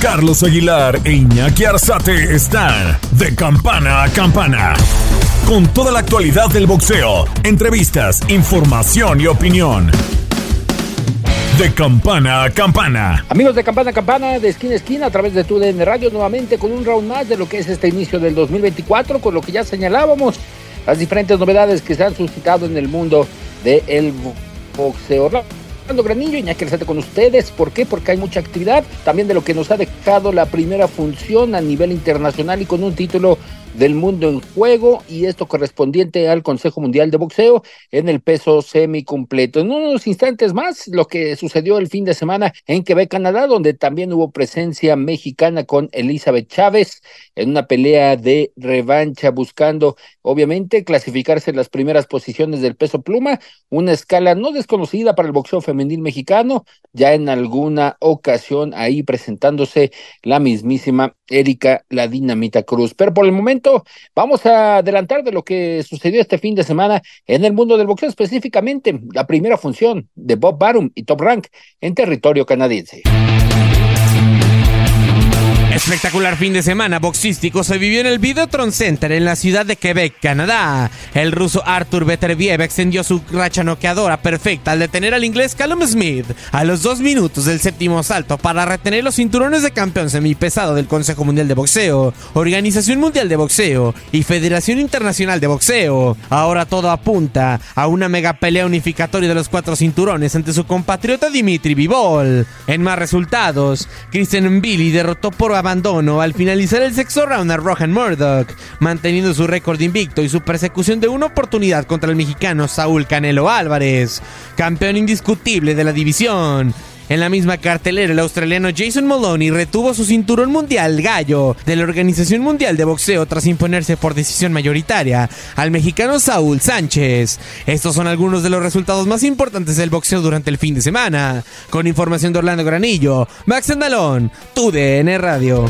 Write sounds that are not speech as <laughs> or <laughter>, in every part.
Carlos Aguilar e Iñaki Arzate están de campana a campana. Con toda la actualidad del boxeo, entrevistas, información y opinión. De campana a campana. Amigos de Campana a Campana, de esquina a esquina, a través de tu DN Radio, nuevamente con un round más de lo que es este inicio del 2024, con lo que ya señalábamos, las diferentes novedades que se han suscitado en el mundo del boxeo. Orlando Granillo, Iñaki Arzate con ustedes. ¿Por qué? Porque hay mucha actividad. También de lo que nos ha dejado la primera función a nivel internacional y con un título del mundo en juego y esto correspondiente al Consejo Mundial de Boxeo en el peso semicompleto. En unos instantes más, lo que sucedió el fin de semana en Quebec, Canadá, donde también hubo presencia mexicana con Elizabeth Chávez en una pelea de revancha buscando, obviamente, clasificarse en las primeras posiciones del peso pluma, una escala no desconocida para el boxeo femenil mexicano, ya en alguna ocasión ahí presentándose la mismísima Erika La Dinamita Cruz. Pero por el momento vamos a adelantar de lo que sucedió este fin de semana en el mundo del boxeo, específicamente la primera función de Bob Barum y Top Rank en territorio canadiense. Espectacular fin de semana boxístico se vivió en el Videotron Center en la ciudad de Quebec, Canadá. El ruso Arthur Beterbiev extendió su racha noqueadora perfecta al detener al inglés Callum Smith a los dos minutos del séptimo salto para retener los cinturones de campeón semipesado del Consejo Mundial de Boxeo, Organización Mundial de Boxeo y Federación Internacional de Boxeo. Ahora todo apunta a una mega pelea unificatoria de los cuatro cinturones ante su compatriota Dimitri Vivol. En más resultados, Christian Billy derrotó por abandono al finalizar el sexto round a Rohan Murdoch, manteniendo su récord invicto y su persecución de una oportunidad contra el mexicano Saúl Canelo Álvarez, campeón indiscutible de la división. En la misma cartelera, el australiano Jason Maloney retuvo su cinturón mundial gallo de la Organización Mundial de Boxeo tras imponerse por decisión mayoritaria al mexicano Saúl Sánchez. Estos son algunos de los resultados más importantes del boxeo durante el fin de semana. Con información de Orlando Granillo, Max Andalón, tu DN Radio.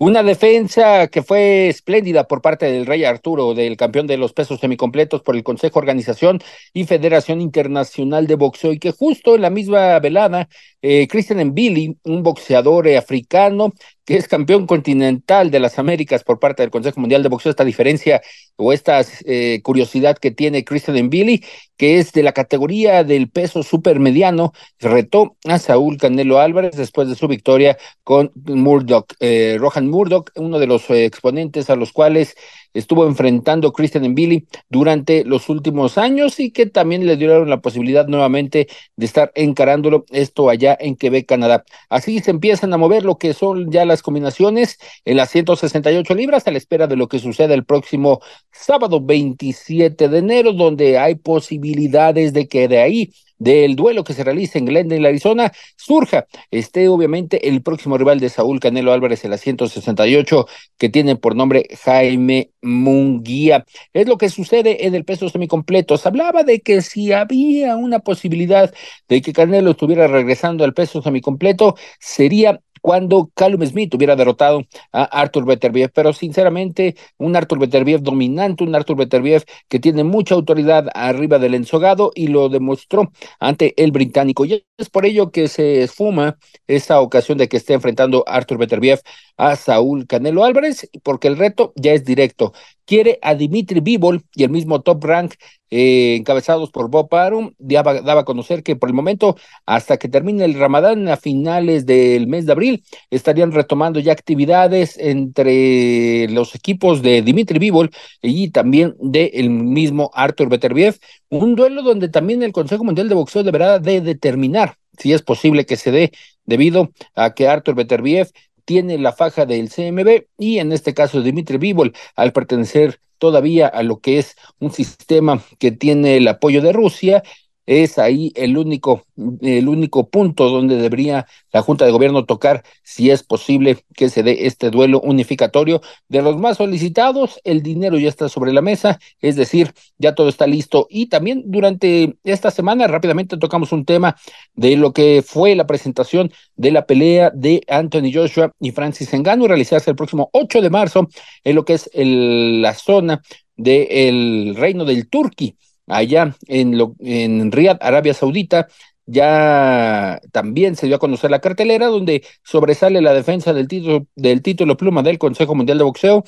Una defensa que fue espléndida por parte del Rey Arturo, del campeón de los pesos semicompletos por el Consejo Organización y Federación Internacional de Boxeo, y que justo en la misma velada, eh, Christian Mbili, un boxeador eh, africano que es campeón continental de las Américas por parte del Consejo Mundial de Boxeo, esta diferencia o esta eh, curiosidad que tiene Christian Mbili, que es de la categoría del peso supermediano, retó a Saúl Canelo Álvarez después de su victoria con Murdoch, eh, Rohan Murdoch, uno de los exponentes a los cuales estuvo enfrentando Christian Mbili durante los últimos años y que también le dieron la posibilidad nuevamente de estar encarándolo esto allá en Quebec, Canadá. Así se empiezan a mover lo que son ya las combinaciones en las 168 libras a la espera de lo que suceda el próximo sábado 27 de enero, donde hay posibilidades de que de ahí del duelo que se realiza en Glendale, Arizona, surja este obviamente el próximo rival de Saúl Canelo Álvarez en la 168 que tiene por nombre Jaime Munguía. Es lo que sucede en el peso semicompleto. Se hablaba de que si había una posibilidad de que Canelo estuviera regresando al peso semicompleto, sería cuando Callum Smith hubiera derrotado a Arthur Beterbiev, pero sinceramente un Arthur Beterbiev dominante, un Arthur Beterbiev que tiene mucha autoridad arriba del ensogado y lo demostró ante el británico. Y es por ello que se esfuma esa ocasión de que esté enfrentando Arthur Beterbiev a Saúl Canelo Álvarez, porque el reto ya es directo. Quiere a Dimitri Bivol y el mismo Top Rank eh, encabezados por Bob Arum, daba, daba, a conocer que por el momento, hasta que termine el Ramadán a finales del mes de abril, estarían retomando ya actividades entre los equipos de Dimitri Bivol y también del el mismo Arthur Beterbiev, un duelo donde también el Consejo Mundial de Boxeo deberá de determinar si es posible que se dé debido a que Arthur Beterbiev tiene la faja del CMB y en este caso Dimitri Bivol al pertenecer todavía a lo que es un sistema que tiene el apoyo de Rusia, es ahí el único, el único punto donde debería la Junta de Gobierno tocar si es posible que se dé este duelo unificatorio. De los más solicitados, el dinero ya está sobre la mesa, es decir, ya todo está listo. Y también durante esta semana rápidamente tocamos un tema de lo que fue la presentación de la pelea de Anthony Joshua y Francis Engano, realizarse el próximo 8 de marzo en lo que es el, la zona del reino del Turqui, allá en, lo, en Riyadh, Arabia Saudita. Ya también se dio a conocer la cartelera donde sobresale la defensa del título, del título pluma del Consejo Mundial de Boxeo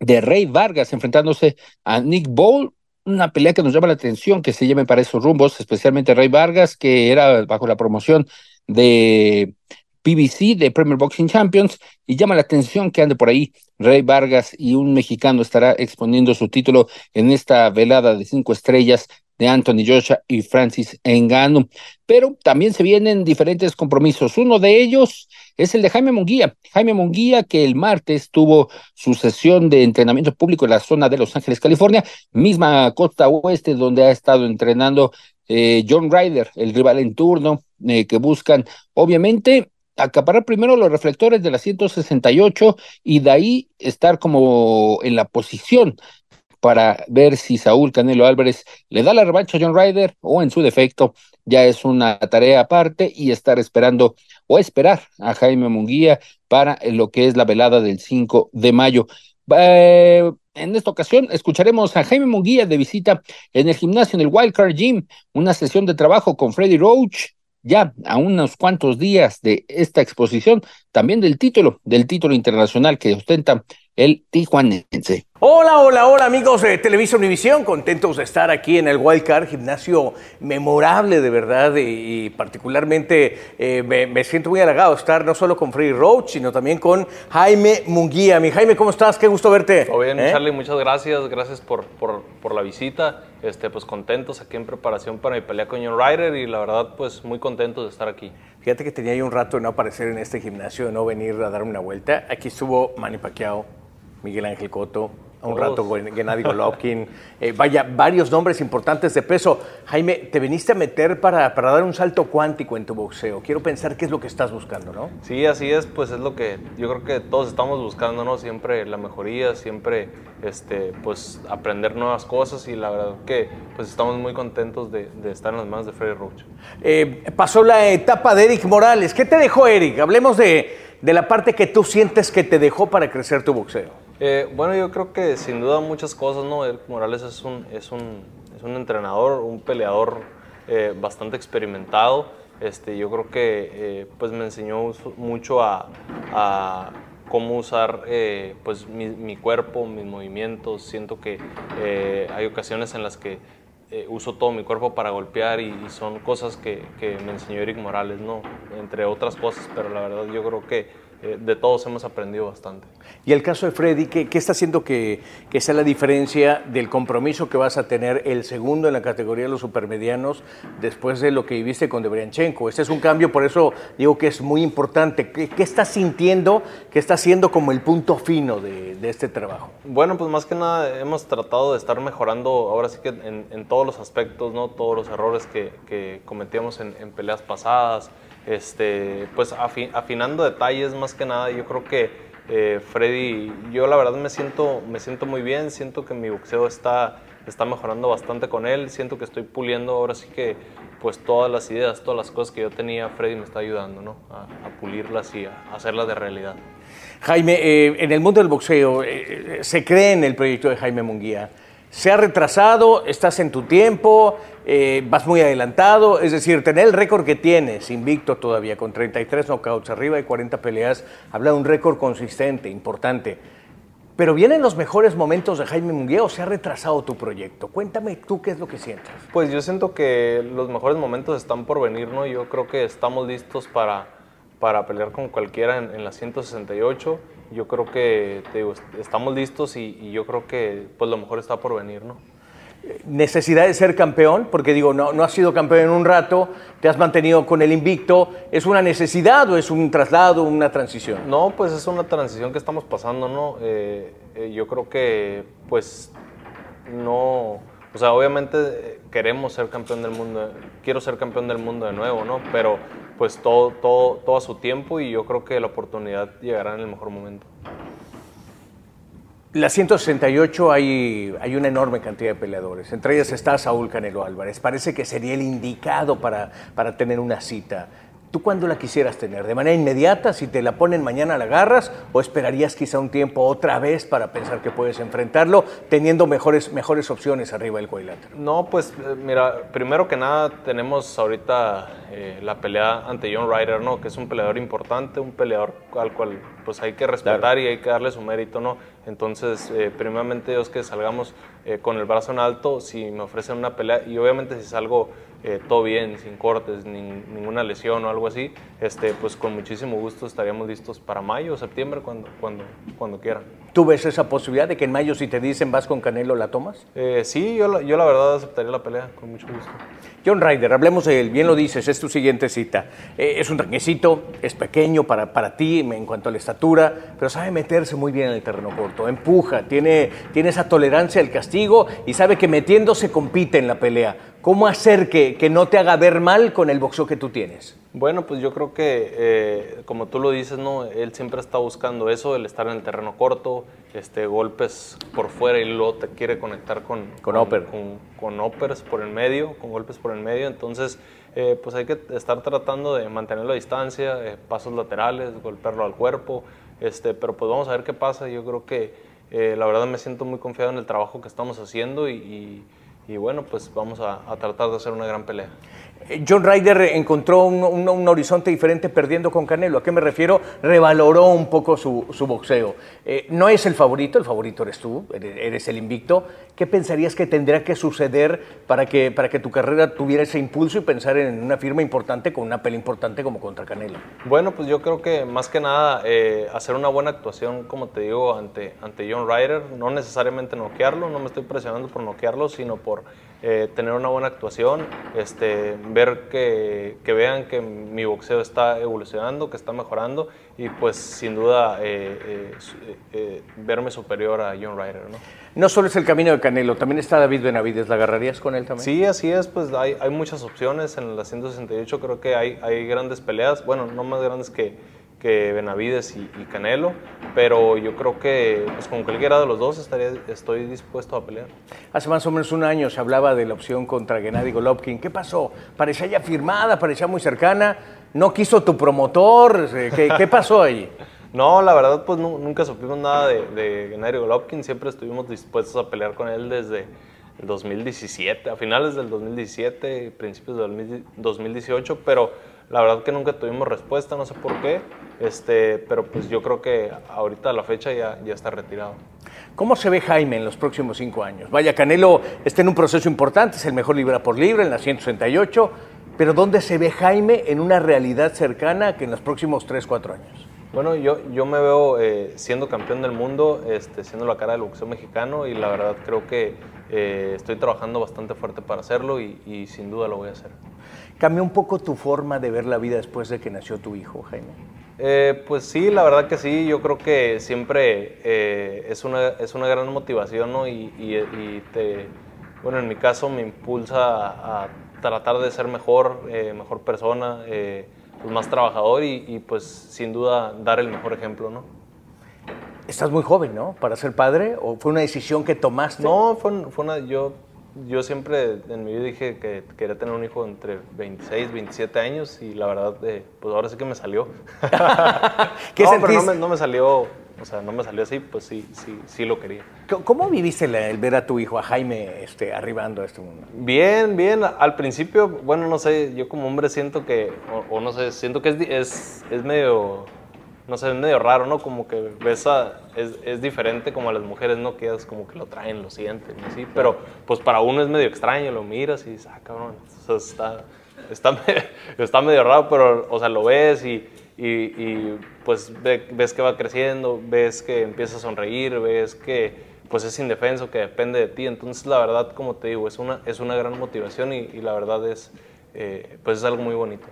de Rey Vargas enfrentándose a Nick Bowl, una pelea que nos llama la atención que se lleve para esos rumbos, especialmente Rey Vargas, que era bajo la promoción de PBC, de Premier Boxing Champions, y llama la atención que ande por ahí Rey Vargas y un mexicano estará exponiendo su título en esta velada de cinco estrellas de Anthony Joshua y Francis Engano. Pero también se vienen diferentes compromisos. Uno de ellos es el de Jaime Munguía. Jaime Munguía, que el martes tuvo su sesión de entrenamiento público en la zona de Los Ángeles, California, misma costa oeste donde ha estado entrenando eh, John Ryder, el rival en turno, eh, que buscan, obviamente, acaparar primero los reflectores de la 168 y de ahí estar como en la posición para ver si Saúl Canelo Álvarez le da la revancha a John Ryder o en su defecto ya es una tarea aparte y estar esperando o esperar a Jaime Munguía para lo que es la velada del 5 de mayo. Eh, en esta ocasión escucharemos a Jaime Munguía de visita en el gimnasio en el Wildcard Gym, una sesión de trabajo con Freddy Roach, ya a unos cuantos días de esta exposición, también del título, del título internacional que ostenta el tijuanense. Hola, hola, hola amigos de Televisa Univisión, contentos de estar aquí en el Wildcard, gimnasio memorable de verdad y, particularmente eh, me, siento muy halagado estar no solo con Freddy Roach, sino también con Jaime Munguía. Mi Jaime, ¿cómo estás? Qué gusto verte. Todo bien, ¿Eh? Charlie, muchas gracias, gracias por, por, por, la visita, este, pues contentos aquí en preparación para mi pelea con John Ryder y la verdad pues muy contentos de estar aquí. Fíjate que tenía yo un rato de no aparecer en este gimnasio, de no venir a dar una vuelta. Aquí estuvo Manny Pacquiao, Miguel Ángel Coto, un rato Gennady Golovkin, eh, vaya, varios nombres importantes de peso. Jaime, te viniste a meter para, para, dar un salto cuántico en tu boxeo. Quiero pensar qué es lo que estás buscando, ¿no? Sí, así es, pues es lo que yo creo que todos estamos buscando, ¿no? Siempre la mejoría, siempre este, pues aprender nuevas cosas y la verdad que pues estamos muy contentos de, de estar en las manos de Freddy Roach. Eh, pasó la etapa de Eric Morales. ¿Qué te dejó Eric? Hablemos de, de la parte que tú sientes que te dejó para crecer tu boxeo. Eh, bueno, yo creo que sin duda muchas cosas, ¿no? Morales es un, es un, es un entrenador, un peleador eh, bastante experimentado. Este, yo creo que eh, pues me enseñó mucho a, a cómo usar pues mi, cuerpo, mis movimientos. Siento que hay ocasiones en las que uso todo mi cuerpo para golpear y, y son cosas que, que, me enseñó Eric Morales, ¿no? Entre otras cosas, pero la verdad yo creo que eh, de todos hemos aprendido bastante. Y el caso de Freddy, ¿qué, qué está haciendo que, que, sea la diferencia del compromiso que vas a tener el segundo en la categoría de los supermedianos después de lo que viviste con Debrianchenko? Este es un cambio, por eso digo que es muy importante. ¿Qué, qué estás sintiendo? ¿Qué está haciendo como el punto fino de, de, este trabajo? Bueno, pues más que nada hemos tratado de estar mejorando ahora sí que en, en todos los aspectos, ¿no? todos los errores que, que cometíamos en, en peleas pasadas este, pues afinando detalles más que nada. Yo creo que eh, Freddy, yo la verdad me siento, me siento muy bien, siento que mi boxeo está, está mejorando bastante con él, siento que estoy puliendo ahora sí que pues todas las ideas, todas las cosas que yo tenía, Freddy me está ayudando ¿no? a, pulirlas y a hacerlas de realidad. Jaime, eh, en el mundo del boxeo, eh, se cree en el proyecto de Jaime Munguía. ¿Se ha retrasado? ¿Estás en tu tiempo? Eh, vas muy adelantado, es decir, tener el récord que tienes, invicto todavía, con 33 knockouts, arriba de 40 peleas, habla de un récord consistente, importante. Pero vienen los mejores momentos de Jaime Munguía o se ha retrasado tu proyecto. Cuéntame tú qué es lo que sientes. Pues yo siento que los mejores momentos están por venir, ¿no? Yo creo que estamos listos para, para pelear con cualquiera en, en la 168. Yo creo que digo, estamos listos y, y yo creo que pues lo mejor está por venir, ¿no? Necesidad de ser campeón, porque digo, no, no has sido campeón en un rato, te has mantenido con el invicto, ¿es una necesidad o es un traslado, una transición? No, pues es una transición que estamos pasando, ¿no? Eh, eh, yo creo que, pues, no, O sea, obviamente eh, queremos ser campeón del mundo, quiero ser campeón del mundo de nuevo, ¿no? Pero pues todo, todo, todo a su tiempo y yo creo que la oportunidad llegará en el mejor momento. La 168 hay, hay una enorme cantidad de peleadores. Entre ellas está Saúl Canelo Álvarez. Parece que sería el indicado para, para tener una cita. ¿Tú cuándo la quisieras tener? ¿De manera inmediata? Si te la ponen mañana la agarras o esperarías quizá un tiempo otra vez para pensar que puedes enfrentarlo teniendo mejores, mejores opciones arriba del cuadrilátero? No, pues eh, mira, primero que nada tenemos ahorita eh, la pelea ante John Ryder, ¿no? Que es un peleador importante, un peleador al cual pues hay que respetar y hay que darle su mérito, ¿no? Entonces, eh, primeramente Dios que salgamos eh, con el brazo en alto, si me ofrecen una pelea, y obviamente si salgo eh, todo bien, sin cortes, ninguna lesión o algo así, este, pues con muchísimo gusto estaríamos listos para mayo o septiembre, cuando, cuando, cuando quieran. ¿Tú ves esa posibilidad de que en mayo si te dicen vas con Canelo la tomas? sí, yo la, yo la verdad aceptaría la pelea, con mucho gusto. John Ryder, hablemos de él, bien lo dices, es tu siguiente cita. es un requisito, es pequeño para, para ti en cuanto a la estatura, pero sabe meterse muy bien en el terreno corto, empuja, tiene, tiene esa tolerancia al castigo y sabe que metiéndose compite en la pelea. ¿Cómo hacer que, que no te haga ver mal con el boxeo que tú tienes? Bueno, pues yo creo que, eh, como tú lo dices, ¿no? él siempre está buscando eso, el estar en el terreno corto, este, golpes por fuera y luego te quiere conectar con, con, upper. con, con uppers por el medio, con golpes por el medio. Entonces, eh, pues hay que estar tratando de mantenerlo a distancia, eh, pasos laterales, golpearlo al cuerpo. Este, pero pues vamos a ver qué pasa. Yo creo que la verdad me siento muy confiado en el trabajo que estamos haciendo y, y, bueno, pues vamos a, a tratar de hacer una gran pelea. John Ryder encontró un, un, horizonte diferente perdiendo con Canelo. ¿A qué me refiero? Revaloró un poco su, su boxeo. Eh, no es el favorito, el favorito eres tú, eres, eres, el invicto. ¿Qué pensarías que tendría que suceder para que, para que tu carrera tuviera ese impulso y pensar en una firma importante con una pelea importante como contra Canelo? Bueno, pues yo creo que más que nada eh, hacer una buena actuación, como te digo, ante, ante John Ryder. No necesariamente noquearlo, no me estoy presionando por noquearlo, sino por eh, tener una buena actuación, este, ver que, que, vean que mi boxeo está evolucionando, que está mejorando y pues sin duda eh, eh, eh verme superior a John Ryder. ¿no? no solo es el camino de Canelo, también está David Benavides, ¿la agarrarías con él también? Sí, así es, pues hay, hay muchas opciones en la 168, creo que hay, hay grandes peleas, bueno, no más grandes que que Benavides y, y, Canelo, pero yo creo que pues, con cualquiera de los dos estaría, estoy dispuesto a pelear. Hace más o menos un año se hablaba de la opción contra Gennady Golovkin. ¿Qué pasó? Parecía ya firmada, parecía muy cercana. ¿No quiso tu promotor? ¿Qué, qué pasó ahí? <laughs> No, la verdad, pues no, nunca supimos nada de, de Gennady Golovkin. Siempre estuvimos dispuestos a pelear con él desde el 2017, a finales del 2017, principios del 2018, pero la verdad que nunca tuvimos respuesta, no sé por qué, este, pero pues yo creo que ahorita a la fecha ya, ya está retirado. ¿Cómo se ve Jaime en los próximos cinco años? Vaya, Canelo está en un proceso importante, es el mejor libra por libra en la 168, pero ¿dónde se ve Jaime en una realidad cercana que en los próximos tres, cuatro años? Bueno, yo, yo me veo eh, siendo campeón del mundo, este, siendo la cara del boxeo mexicano y la verdad creo que eh, estoy trabajando bastante fuerte para hacerlo y, y sin duda lo voy a hacer. ¿Cambió un poco tu forma de ver la vida después de que nació tu hijo, Jaime? Eh, pues sí, la verdad que sí. Yo creo que siempre eh, es, una, es una gran motivación, ¿no? Y, y, y, te, bueno, en mi caso me impulsa a, a tratar de ser mejor, eh, mejor persona, pues más trabajador y, y, pues sin duda dar el mejor ejemplo, ¿no? Estás muy joven, ¿no? Para ser padre, ¿o fue una decisión que tomaste? No, fue, fue una, yo yo siempre en mi vida dije que quería tener un hijo entre 26, 27 años y la verdad, eh, pues ahora sí que me salió. <laughs> ¿Qué no, sentís? pero no me, no me, salió, o sea, no me salió así, pues sí, sí, sí lo quería. ¿Cómo viviste el, el ver a tu hijo, a Jaime, este, arribando a este mundo? Bien, bien. Al principio, bueno, no sé, yo como hombre siento que, o, o no sé, siento que es, es, es medio no sé, es medio raro, ¿no? Como que ves a, es, es, diferente como a las mujeres, ¿no? Que como que lo traen, lo sienten, ¿sí? Pero pues para uno es medio extraño, lo miras y dices, ah, cabrón, está, está, <laughs> está medio raro, pero, o sea, lo ves y, y, pues ve, ves que va creciendo, ves que empieza a sonreír, ves que pues es indefenso, que depende de ti. Entonces, la verdad, como te digo, es una, es una gran motivación y, y la verdad es, eh, pues es algo muy bonito.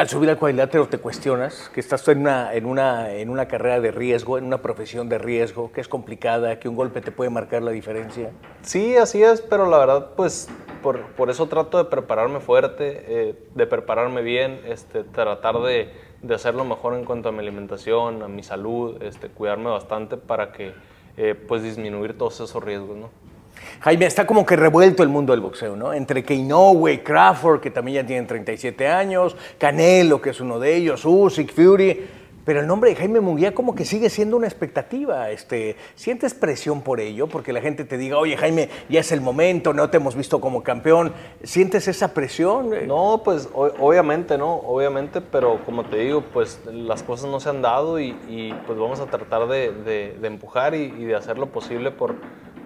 Al subir al cuadrilátero te cuestionas que estás en una, en, una, en una carrera de riesgo, en una profesión de riesgo, que es complicada, que un golpe te puede marcar la diferencia. Sí, así es, pero la verdad, pues por, por eso trato de prepararme fuerte, eh, de prepararme bien, este, tratar de, de, hacerlo mejor en cuanto a mi alimentación, a mi salud, este, cuidarme bastante para que eh, pues disminuir todos esos riesgos, ¿no? Jaime, está como que revuelto el mundo del boxeo, ¿no? Entre Inoue, Crawford, que también ya tienen 37 años, Canelo, que es uno de ellos, Usyk, Fury. Pero el nombre de Jaime Munguía como que sigue siendo una expectativa. Este, ¿Sientes presión por ello? Porque la gente te diga, oye Jaime, ya es el momento, no te hemos visto como campeón. ¿Sientes esa presión? No, pues obviamente no, obviamente, pero como te digo, pues las cosas no se han dado y, pues vamos a tratar de, empujar y, y de hacer lo posible por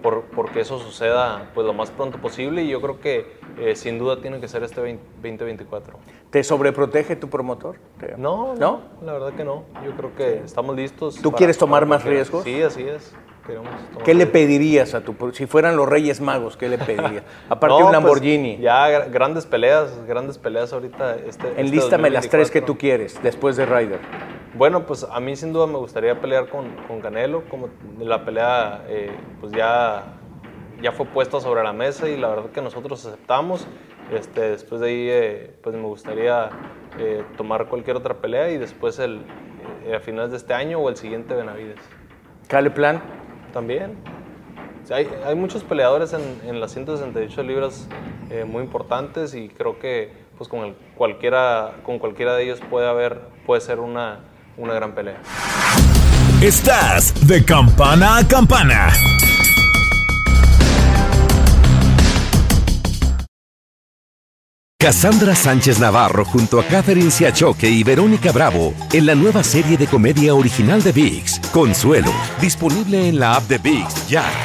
por, porque eso suceda pues, lo más pronto posible y yo creo que eh, sin duda tiene que ser este 2024. ¿Te sobreprotege tu promotor? No, no, la verdad que no. Yo creo que estamos listos. ¿Tú quieres tomar más riesgos? Sí, así es. ¿Qué le pedirías a tu si fueran los Reyes Magos? ¿Qué le pedirías? <laughs> Aparte de un pues, Lamborghini. ya grandes peleas, grandes peleas ahorita. Este, este Enlístame las tres que tú quieres después de Ryder. Bueno, pues a mí sin duda me gustaría pelear con, con Canelo, como la pelea eh, pues ya, ya fue puesta sobre la mesa y la verdad que nosotros aceptamos. Este, después de ahí eh, pues me gustaría eh, tomar cualquier otra pelea y después el, a finales de este año o el siguiente Benavides. ¿Cale plan? También. hay, hay, muchos peleadores en, en las 168 libras muy importantes y creo que pues con, el, cualquiera, con cualquiera de ellos puede, haber, puede ser una una gran pelea. Estás de campana a campana. Cassandra Sánchez Navarro junto a Catherine Siachoque y Verónica Bravo en la nueva serie de comedia original de VIX, Consuelo, disponible en la app de VIX ya.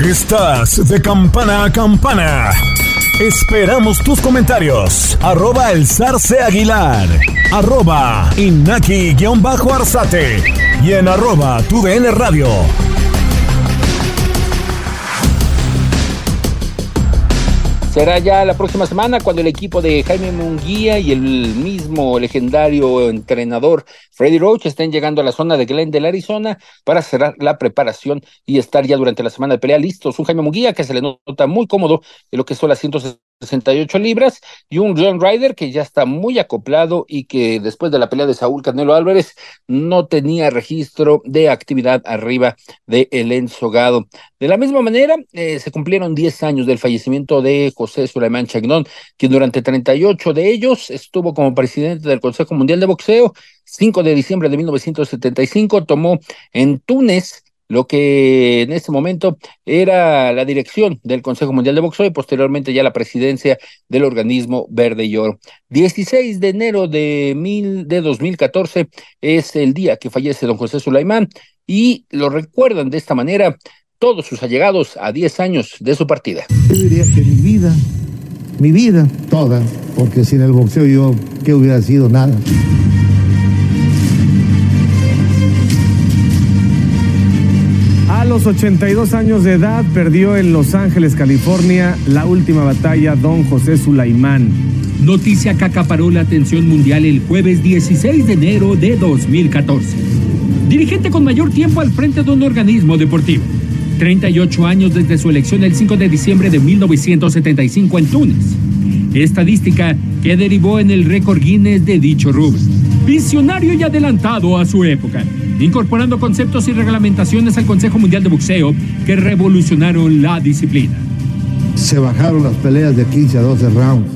Estás de campana a campana. Esperamos tus comentarios. Arroba el zarce aguilar. Arroba inaki-arzate. Y en arroba tu radio. Será ya la próxima semana cuando el equipo de Jaime Munguía y el mismo legendario entrenador Freddy Roach estén llegando a la zona de Glendale, Arizona, para cerrar la preparación y estar ya durante la semana de pelea listos. Un Jaime Munguía que se le nota muy cómodo en lo que son las 160 68 libras y un John Ryder que ya está muy acoplado y que después de la pelea de Saúl Canelo Álvarez no tenía registro de actividad arriba de el ensogado. De la misma manera, eh, se cumplieron 10 años del fallecimiento de José Suleiman Chagnon, quien durante 38 de ellos estuvo como presidente del Consejo Mundial de Boxeo. 5 de diciembre de 1975 tomó en Túnez lo que en este momento era la dirección del Consejo Mundial de Boxeo y posteriormente ya la presidencia del organismo Verde y Oro. 16 de enero de, mil, de 2014 es el día que fallece don José Sulaimán y lo recuerdan de esta manera todos sus allegados a 10 años de su partida. Yo diría que mi vida mi vida toda, porque sin el boxeo yo, ¿qué hubiera sido? Nada. Los 82 años de edad perdió en Los Ángeles, California, la última batalla don José Sulaimán. Noticia que acaparó la atención mundial el jueves 16 de enero de 2014. Dirigente con mayor tiempo al frente de un organismo deportivo. 38 años desde su elección el 5 de diciembre de 1975 en Túnez. Estadística que derivó en el récord Guinness de dicho rubro. Visionario y adelantado a su época, incorporando conceptos y reglamentaciones al Consejo Mundial de Boxeo que revolucionaron la disciplina. Se bajaron las peleas de 15 a 12 rounds.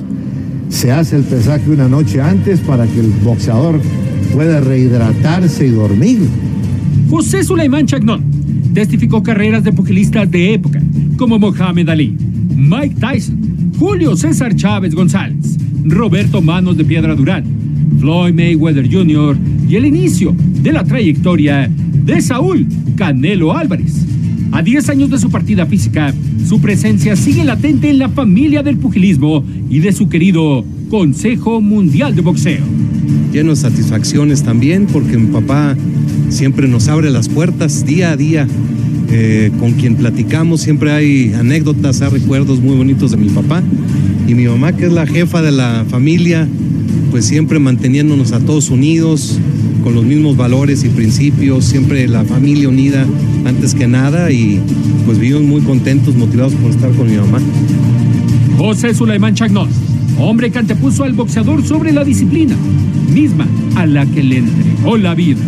Se hace el pesaje una noche antes para que el boxeador pueda rehidratarse y dormir. José Sulaimán Chagnon testificó carreras de pugilistas de época como Mohamed Ali, Mike Tyson, Julio César Chávez González, Roberto Manos de Piedra Durán, Floyd Mayweather Jr. y el inicio de la trayectoria de Saúl Canelo Álvarez. A 10 años de su partida física, su presencia sigue latente en la familia del pugilismo y de su querido Consejo Mundial de Boxeo. Lleno de satisfacciones también porque mi papá siempre nos abre las puertas día a día. Eh, con quien platicamos siempre hay anécdotas, hay recuerdos muy bonitos de mi papá. Y mi mamá, que es la jefa de la familia, pues siempre manteniéndonos a todos unidos, con los mismos valores y principios, siempre la familia unida antes que nada y pues vivimos muy contentos, motivados por estar con mi mamá. José Sulaimán Chagnon, hombre que antepuso al boxeador sobre la disciplina, misma a la que le entregó la vida.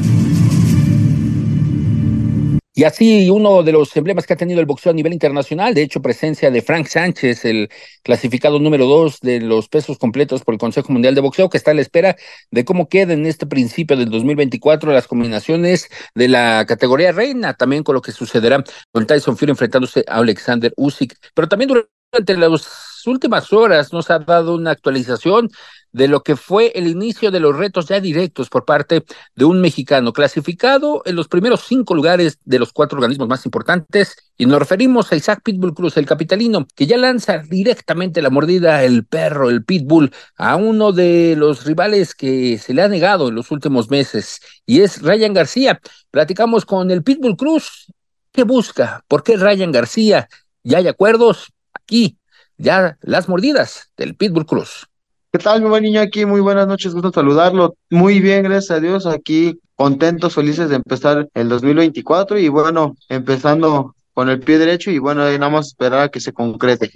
Y así uno de los emblemas que ha tenido el boxeo a nivel internacional, de hecho presencia de Frank Sánchez, el clasificado número dos de los pesos completos por el Consejo Mundial de Boxeo, que está a la espera de cómo queden en este principio del 2024 las combinaciones de la categoría reina, también con lo que sucederá con Tyson Fury enfrentándose a Alexander Usyk. Pero también durante las últimas horas nos ha dado una actualización de lo que fue el inicio de los retos ya directos por parte de un mexicano clasificado en los primeros cinco lugares de los cuatro organismos más importantes. Y nos referimos a Isaac Pitbull Cruz, el capitalino, que ya lanza directamente la mordida, el perro, el Pitbull, a uno de los rivales que se le ha negado en los últimos meses, y es Ryan García. Platicamos con el Pitbull Cruz. ¿Qué busca? ¿Por qué Ryan García? ¿Ya hay acuerdos? Aquí, ya las mordidas del Pitbull Cruz. ¿Qué tal, mi buen niño aquí? Muy buenas noches, gusto saludarlo. Muy bien, gracias a Dios, aquí contentos, felices de empezar el 2024 y bueno, empezando con el pie derecho y bueno, nada más esperar a que se concrete.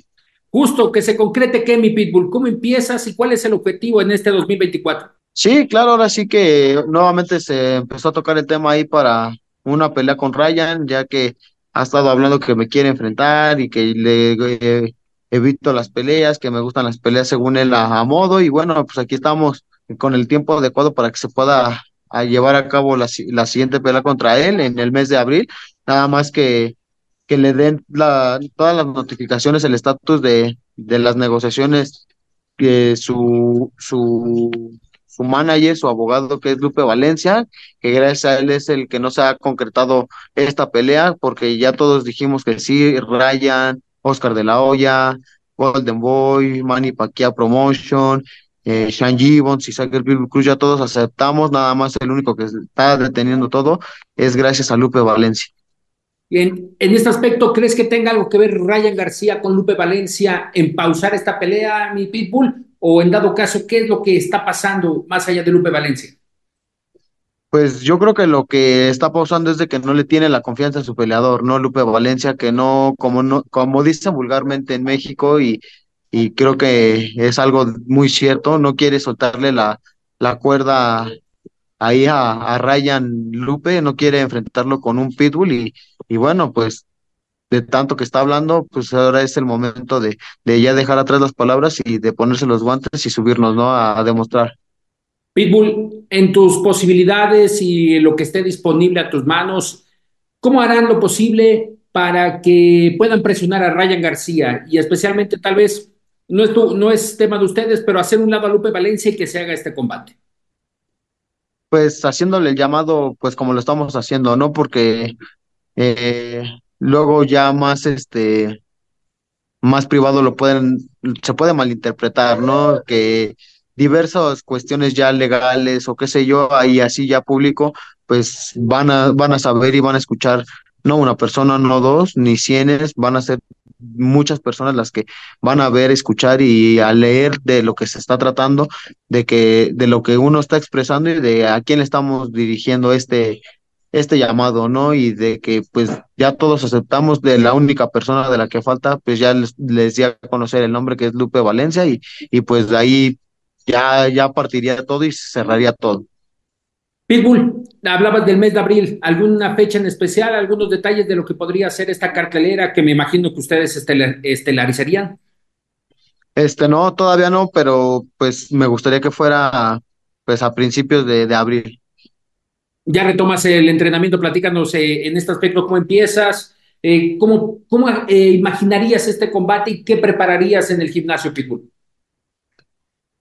Justo, que se concrete qué, mi Pitbull, ¿cómo empiezas y cuál es el objetivo en este 2024? Sí, claro, ahora sí que nuevamente se empezó a tocar el tema ahí para una pelea con Ryan, ya que ha estado hablando que me quiere enfrentar y que le eh, evito las peleas, que me gustan las peleas según él a, modo y bueno, pues aquí estamos con el tiempo adecuado para que se pueda llevar a cabo la, la siguiente pelea contra él en el mes de abril, nada más que que le den todas las notificaciones, el estatus de, de las negociaciones que su, su, su manager, su abogado, que es Lupe Valencia, que gracias a él es el que no se ha concretado esta pelea, porque ya todos dijimos que sí, Ryan, Oscar de la Hoya, Golden Boy, Manny Pacquiao Promotion, eh, Sean Gibbons, Isaac el Cruz, ya todos aceptamos, nada más el único que está deteniendo todo es gracias a Lupe Valencia. Y en, en, este aspecto, ¿crees que tenga algo que ver Ryan García con Lupe Valencia en pausar esta pelea, mi Pitbull? O en dado caso, ¿qué es lo que está pasando más allá de Lupe Valencia? Pues yo creo que lo que está pausando es de que no le tiene la confianza a su peleador, ¿no? Lupe Valencia, que no, como no, como dicen vulgarmente en México, y, y creo que es algo muy cierto, no quiere soltarle la, la cuerda ahí a, a Ryan Lupe, no quiere enfrentarlo con un pitbull y, y bueno, pues de tanto que está hablando, pues ahora es el momento de, de ya dejar atrás las palabras y de ponerse los guantes y subirnos, ¿no? A demostrar. Pitbull, en tus posibilidades y lo que esté disponible a tus manos, ¿cómo harán lo posible para que puedan presionar a Ryan García? Y especialmente, tal vez, no es, tu, no es tema de ustedes, pero hacer un lado a Lupe Valencia y que se haga este combate. Pues haciéndole el llamado, pues como lo estamos haciendo, ¿no? Porque eh, luego ya más, este, más privado lo pueden, se puede malinterpretar, ¿no? Que diversas cuestiones ya legales o qué sé yo, ahí así ya público, pues van a, van a saber y van a escuchar, no una persona, no dos, ni cienes, van a ser muchas personas las que van a ver, escuchar y a leer de lo que se está tratando, de que, de lo que uno está expresando y de a quién le estamos dirigiendo este, este llamado, ¿no? Y de que pues ya todos aceptamos de la única persona de la que falta, pues ya les, les a conocer el nombre que es Lupe Valencia y, y pues de ahí ya, ya partiría todo y cerraría todo. Pitbull, hablabas del mes de abril, ¿alguna fecha en especial, algunos detalles de lo que podría ser esta cartelera que me imagino que ustedes estelar, estelarizarían? Este no, todavía no, pero pues me gustaría que fuera pues a principios de, de abril. Ya retomas el entrenamiento, platícanos eh, en este aspecto cómo empiezas, eh, cómo, cómo eh, imaginarías este combate y qué prepararías en el gimnasio Pitbull.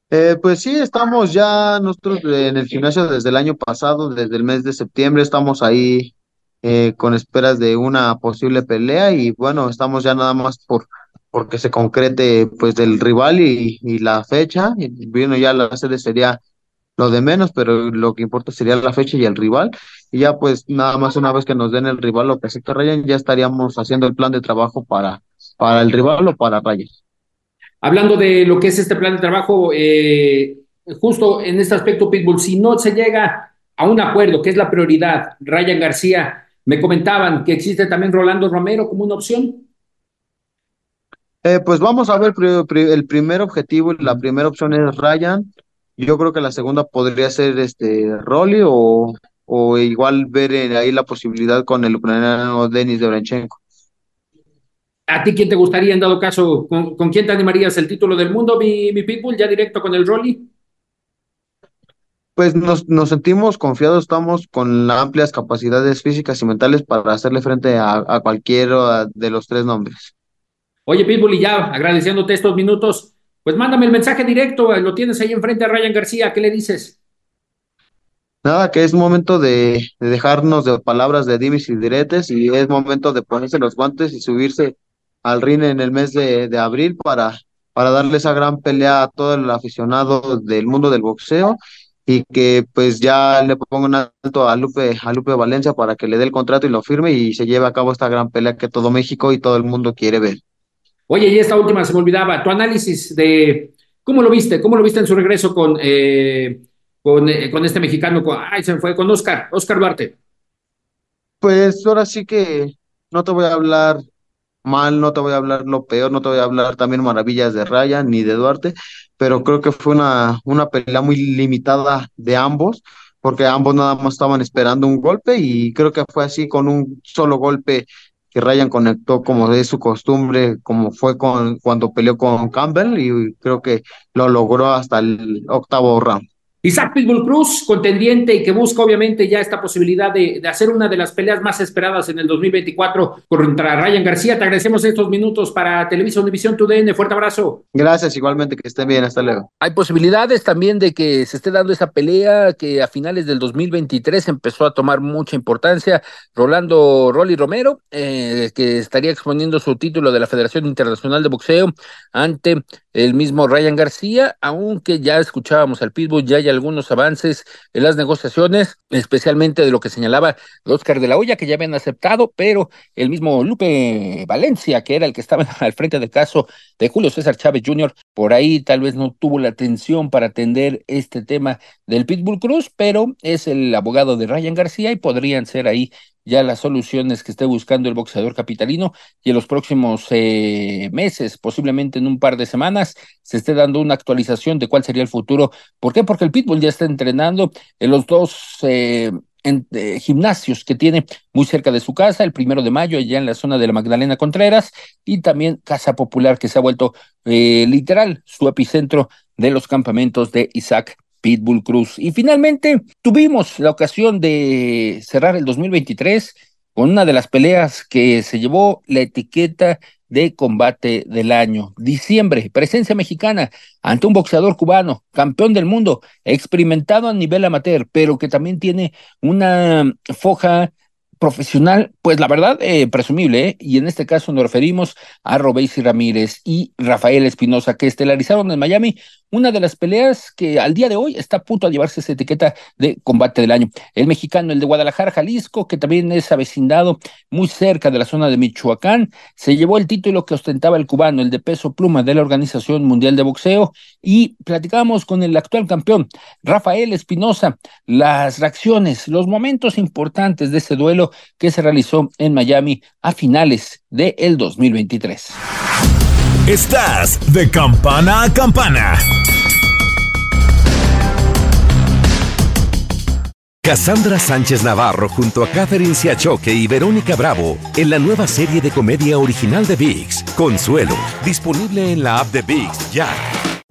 Eh, pues sí, estamos ya nosotros en el gimnasio desde el año pasado, desde el mes de septiembre, estamos ahí eh, con esperas de una posible pelea y bueno, estamos ya nada más por porque se concrete pues del rival y, la fecha. Y bueno, ya la sede sería lo de menos, pero lo que importa sería la fecha y el rival. Y ya pues nada más una vez que nos den el rival o que acepte Ryan, ya estaríamos haciendo el plan de trabajo para, para el rival o para Ryan. Hablando de lo que es este plan de trabajo, eh, justo en este aspecto, Pitbull, si no se llega a un acuerdo, que es la prioridad, Ryan García, me comentaban que existe también Rolando Romero como una opción. Eh, pues vamos a ver el primer objetivo, la primera opción es Ryan. Yo creo que la segunda podría ser este Rolly o, o igual ver en ahí la posibilidad con el ucraniano Denis Debranchenko. ¿A ti quién te gustaría, en dado caso, con, con quién te animarías el título del mundo, mi, mi Pitbull, ya directo con el Rolly? Pues nos, nos sentimos confiados, estamos con amplias capacidades físicas y mentales para hacerle frente a, a cualquiera de los tres nombres. Oye, Pitbull, y ya agradeciéndote estos minutos, pues mándame el mensaje directo, lo tienes ahí enfrente a Ryan García, ¿qué le dices? Nada, que es momento de, de dejarnos de palabras de dimes y diretes y es momento de ponerse los guantes y subirse al ring en el mes de, de abril para, para darle esa gran pelea a todo el aficionado del mundo del boxeo y que pues ya le pongan alto a Lupe, a Lupe Valencia para que le dé el contrato y lo firme y se lleve a cabo esta gran pelea que todo México y todo el mundo quiere ver. Oye, y esta última se me olvidaba, tu análisis de cómo lo viste, cómo lo viste en su regreso con, eh, con, eh, con este mexicano, con, ay, se me fue, con Oscar, Oscar Duarte. Pues ahora sí que no te voy a hablar mal, no te voy a hablar lo peor, no te voy a hablar también maravillas de Ryan ni de Duarte, pero creo que fue una, una pelea muy limitada de ambos, porque ambos nada más estaban esperando un golpe y creo que fue así con un solo golpe que Ryan conectó como es su costumbre, como fue con, cuando peleó con Campbell y creo que lo logró hasta el octavo round. Isaac Pitbull Cruz, contendiente y que busca obviamente ya esta posibilidad de, de, hacer una de las peleas más esperadas en el 2024 contra Ryan García. Te agradecemos estos minutos para Televisa Univisión TUDN. Fuerte abrazo. Gracias, igualmente, que estén bien. Hasta luego. Hay posibilidades también de que se esté dando esa pelea que a finales del 2023 empezó a tomar mucha importancia. Rolando Rolly Romero, eh, que estaría exponiendo su título de la Federación Internacional de Boxeo ante el mismo Ryan García, aunque ya escuchábamos al Pitbull, ya hay algunos avances en las negociaciones, especialmente de lo que señalaba Oscar de la Hoya, que ya habían aceptado, pero el mismo Lupe Valencia, que era el que estaba <laughs> al frente del caso de Julio César Chávez Jr., por ahí tal vez no tuvo la atención para atender este tema del Pitbull Cruz, pero es el abogado de Ryan García y podrían ser ahí ya las soluciones que esté buscando el boxeador capitalino y en los próximos eh, meses, posiblemente en un par de semanas, se esté dando una actualización de cuál sería el futuro. ¿Por qué? Porque el Pitbull ya está entrenando en los dos eh, eh, gimnasios que tiene muy cerca de su casa, el primero de mayo, allá en la zona de la Magdalena Contreras, y también Casa Popular, que se ha vuelto literal su epicentro de los campamentos de Isaac Cruz. Y finalmente tuvimos la ocasión de cerrar el 2023 con una de las peleas que se llevó la etiqueta de combate del año. Diciembre, presencia mexicana ante un boxeador cubano, campeón del mundo, experimentado a nivel amateur, pero que también tiene una foja profesional, pues la verdad, eh, presumible, ¿eh? y en este caso nos referimos a Robesi Ramírez y Rafael Espinosa, que estelarizaron en Miami una de las peleas que al día de hoy está a punto de llevarse esa etiqueta de combate del año. El mexicano, el de Guadalajara, Jalisco, que también es avecindado muy cerca de la zona de Michoacán, se llevó el título que ostentaba el cubano, el de peso pluma de la Organización Mundial de Boxeo, y platicamos con el actual campeón, Rafael Espinosa, las reacciones, los momentos importantes de ese duelo que se realizó en Miami a finales del el 2023. Estás de campana a campana. Cassandra Sánchez Navarro junto a Catherine Siachoque y Verónica Bravo en la nueva serie de comedia original de VIX, Consuelo, disponible en la app de VIX ya.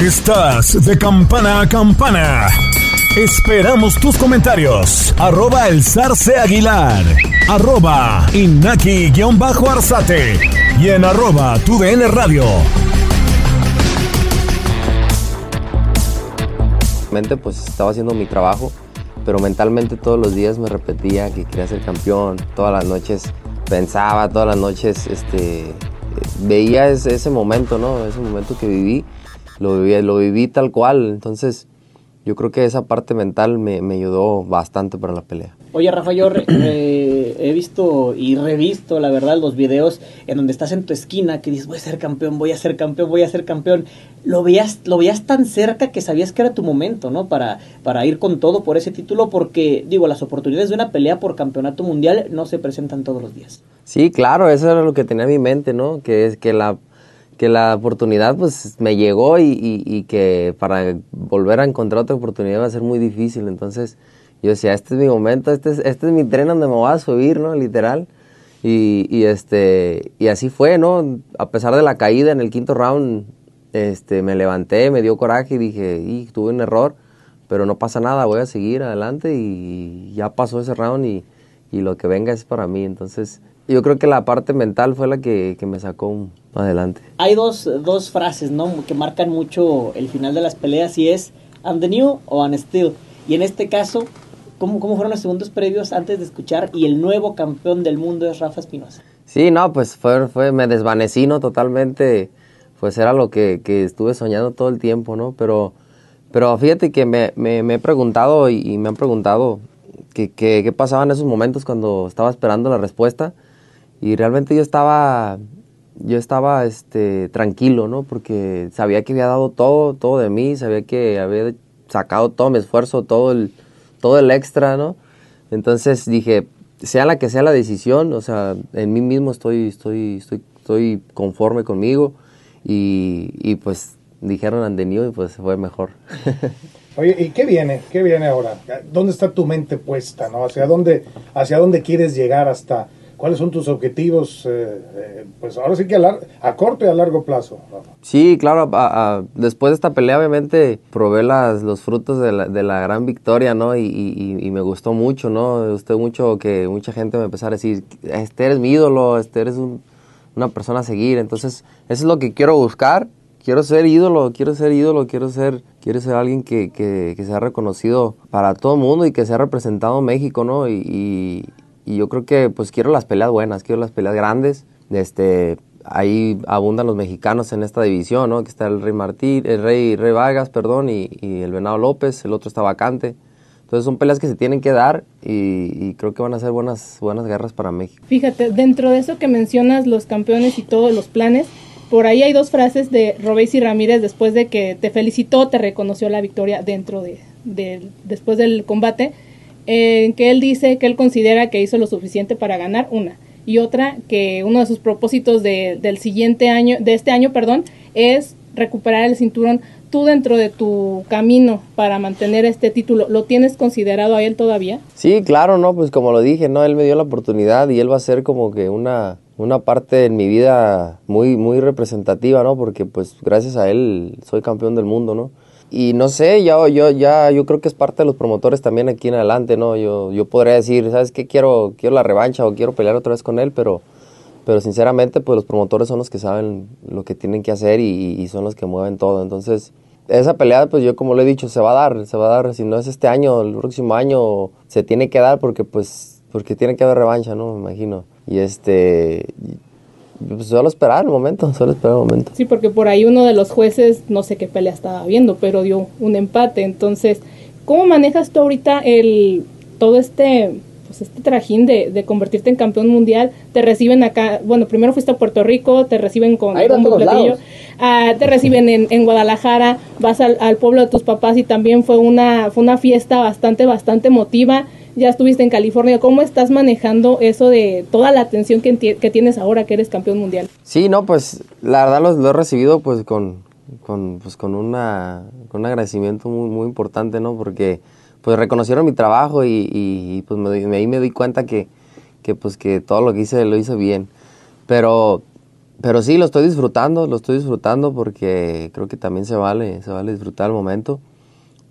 Estás de campana a campana. Esperamos tus comentarios. Arroba el zarce aguilar. Arroba inaki-arzate. Y en arroba tu DN radio. Pues estaba haciendo mi trabajo, pero mentalmente todos los días me repetía que quería ser campeón. Todas las noches pensaba, todas las noches este, veía ese, ese momento, ¿no? Ese momento que viví, lo viví, lo viví tal cual. Entonces, yo creo que esa parte mental me, me ayudó bastante para la pelea. Oye, Rafa, yo re- he visto y revisto, la verdad, los videos en donde estás en tu esquina que dices, voy a ser campeón, voy a ser campeón, voy a ser campeón. Lo veías, lo veías tan cerca que sabías que era tu momento, ¿no? Para, para ir con todo por ese título, porque, digo, las oportunidades de una pelea por campeonato mundial no se presentan todos los días. Sí, claro, eso era lo que tenía en mi mente, ¿no? Que es que la, que la oportunidad pues me llegó y, y- y que para volver a encontrar otra oportunidad va a ser muy difícil. Entonces yo decía, este es mi momento, este es, este es mi tren donde me voy a subir, ¿no? Literal. Y, y, este, y así fue, ¿no? A pesar de la caída en el quinto round, este, me levanté, me dio coraje y dije, y tuve un error, pero no pasa nada, voy a seguir adelante y ya pasó ese round y, y lo que venga es para mí. Entonces, yo creo que la parte mental fue la que, que me sacó adelante. Hay dos, dos frases, ¿no? Que marcan mucho el final de las peleas y es I'm the new o I'm still. Y en este caso, ¿cómo, cómo fueron los segundos previos antes de escuchar? Y el nuevo campeón del mundo es Rafa Espinosa. Sí, no, pues fue, fue me desvanecí, ¿no? Totalmente, pues era lo que, que estuve soñando todo el tiempo, ¿no? Pero, pero fíjate que me, me, me he preguntado y, y me han preguntado que, que- qué pasaba en esos momentos cuando estaba esperando la respuesta y realmente yo estaba, yo estaba, este, tranquilo, ¿no? Porque sabía que había dado todo, todo de mí, sabía que había sacado todo mi esfuerzo, todo el, todo el extra, ¿no? Entonces dije, sea la que sea la decisión, o sea, en mí mismo estoy, estoy, estoy, estoy conforme conmigo y, y pues dijeron and the new y pues fue mejor. <laughs> Oye, ¿y qué viene? ¿Qué viene ahora? ¿Dónde está tu mente puesta? ¿no? ¿Hacia dónde, hacia dónde quieres llegar hasta ¿Cuáles son tus objetivos? eh, eh, pues ahora sí que a, lar- a corto y a largo plazo. Sí, claro, a- a- después de esta pelea obviamente probé las, los frutos de la, de la gran victoria, ¿no? Y, y- y me gustó mucho, ¿no? Me gustó mucho que mucha gente me empezara a decir, este eres mi ídolo, este eres un- una persona a seguir. Entonces, eso es lo que quiero buscar. Quiero ser ídolo, quiero ser ídolo, quiero ser, quiero ser alguien que, que, que sea reconocido para todo el mundo y que sea representado en México, ¿no? Y, y- y yo creo que pues quiero las peleas buenas, quiero las peleas grandes. Este, ahí abundan los mexicanos en esta división, ¿no? Que está el Rey Martín, el Rey, Rey Vargas, perdón, y, y el Venado López, el otro está vacante. Entonces son peleas que se tienen que dar y, y creo que van a ser buenas, buenas guerras para México. Fíjate, dentro de eso que mencionas, los campeones y todos los planes, por ahí hay dos frases de Robéis y Ramírez después de que te felicitó, te reconoció la victoria dentro de, de- después del combate, en que él dice que él considera que hizo lo suficiente para ganar una y otra que uno de sus propósitos de- del siguiente año, de este año, perdón, es recuperar el cinturón. Tú dentro de tu camino para mantener este título, ¿lo tienes considerado a él todavía? Sí, claro, no, pues como lo dije, no, él me dio la oportunidad y él va a ser como que una, una parte en mi vida muy, muy representativa, ¿no? Porque pues gracias a él soy campeón del mundo, ¿no? Y no sé, yo, yo, ya, yo creo que es parte de los promotores también aquí en adelante, ¿no? Yo, yo podría decir, ¿sabes qué? Quiero, quiero la revancha o quiero pelear otra vez con él, pero, pero sinceramente, pues los promotores son los que saben lo que tienen que hacer y, y son los que mueven todo. Entonces, esa pelea, pues yo como lo he dicho, se va a dar, se va a dar. Si no es este año, el próximo año se tiene que dar porque, pues, porque tiene que haber revancha, ¿no? Me imagino. Y este, pues solo esperar el momento, solo esperar el momento. Sí, porque por ahí uno de los jueces, no sé qué pelea estaba viendo, pero dio un empate. Entonces, ¿cómo manejas tú ahorita el todo este pues este trajín de, de convertirte en campeón mundial? Te reciben acá, bueno, primero fuiste a Puerto Rico, te reciben con todos platillo, ah, te reciben en, en Guadalajara, vas al, al pueblo de tus papás y también fue una, fue una fiesta bastante, bastante emotiva. Ya estuviste en California, ¿cómo estás manejando eso de toda la atención que, tienes ahora que eres campeón mundial? Sí, no, pues la verdad lo, he recibido pues con, con, pues, con, una, con un agradecimiento muy, muy importante, ¿no? Porque pues reconocieron mi trabajo y, pues me, ahí me di cuenta que, que pues que todo lo que hice lo hice bien. Pero, pero sí, lo estoy disfrutando, lo estoy disfrutando porque creo que también se vale, se vale disfrutar el momento.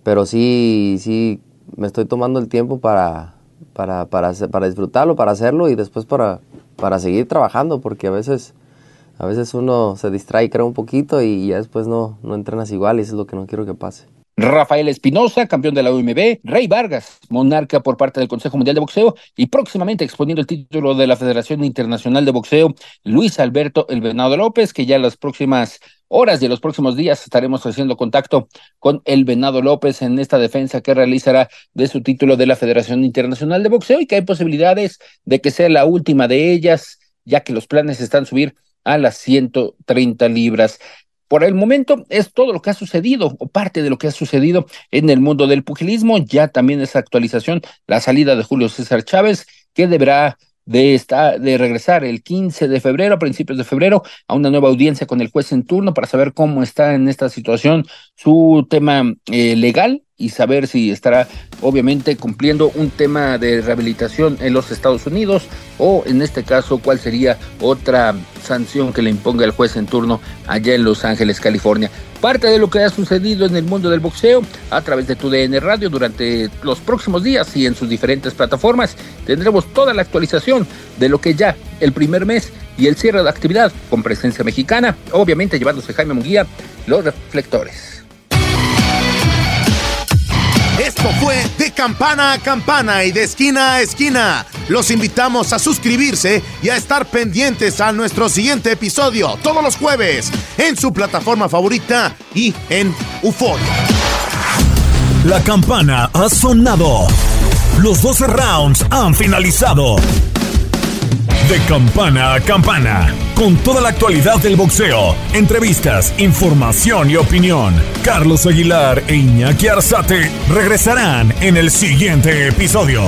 Pero sí, sí, me estoy tomando el tiempo para, para, para, para disfrutarlo, para hacerlo y después para, para seguir trabajando, porque a veces, a veces uno se distrae, creo un poquito y ya después no, no entrenas igual y eso es lo que no quiero que pase. Rafael Espinosa, campeón de la UMB, Rey Vargas, monarca por parte del Consejo Mundial de Boxeo y próximamente exponiendo el título de la Federación Internacional de Boxeo, Luis Alberto El Venado López, que ya las próximas horas y en los próximos días estaremos haciendo contacto con El Venado López en esta defensa que realizará de su título de la Federación Internacional de Boxeo y que hay posibilidades de que sea la última de ellas, ya que los planes están subir a las 130 libras. Por el momento es todo lo que ha sucedido o parte de lo que ha sucedido en el mundo del pugilismo. Ya también esa actualización, la salida de Julio César Chávez, que deberá de, esta, de regresar el 15 de febrero, a principios de febrero, a una nueva audiencia con el juez en turno para saber cómo está en esta situación su tema eh, legal y saber si estará obviamente cumpliendo un tema de rehabilitación en los Estados Unidos o en este caso cuál sería otra sanción que le imponga el juez en turno allá en Los Ángeles, California. Parte de lo que ha sucedido en el mundo del boxeo a través de tu DN Radio durante los próximos días y en sus diferentes plataformas tendremos toda la actualización de lo que ya el primer mes y el cierre de actividad con presencia mexicana, obviamente llevándose Jaime Munguía los reflectores. Esto fue de campana a campana y de esquina a esquina. Los invitamos a suscribirse y a estar pendientes a nuestro siguiente episodio todos los jueves en su plataforma favorita y en Euforia. La campana ha sonado. Los 12 rounds han finalizado. De campana a campana, con toda la actualidad del boxeo, entrevistas, información y opinión. Carlos Aguilar e Iñaki Arzate regresarán en el siguiente episodio.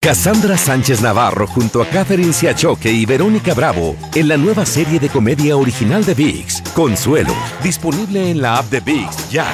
Cassandra Sánchez Navarro junto a Catherine Siachoque y Verónica Bravo en la nueva serie de comedia original de VIX, Consuelo, disponible en la app de VIX ya.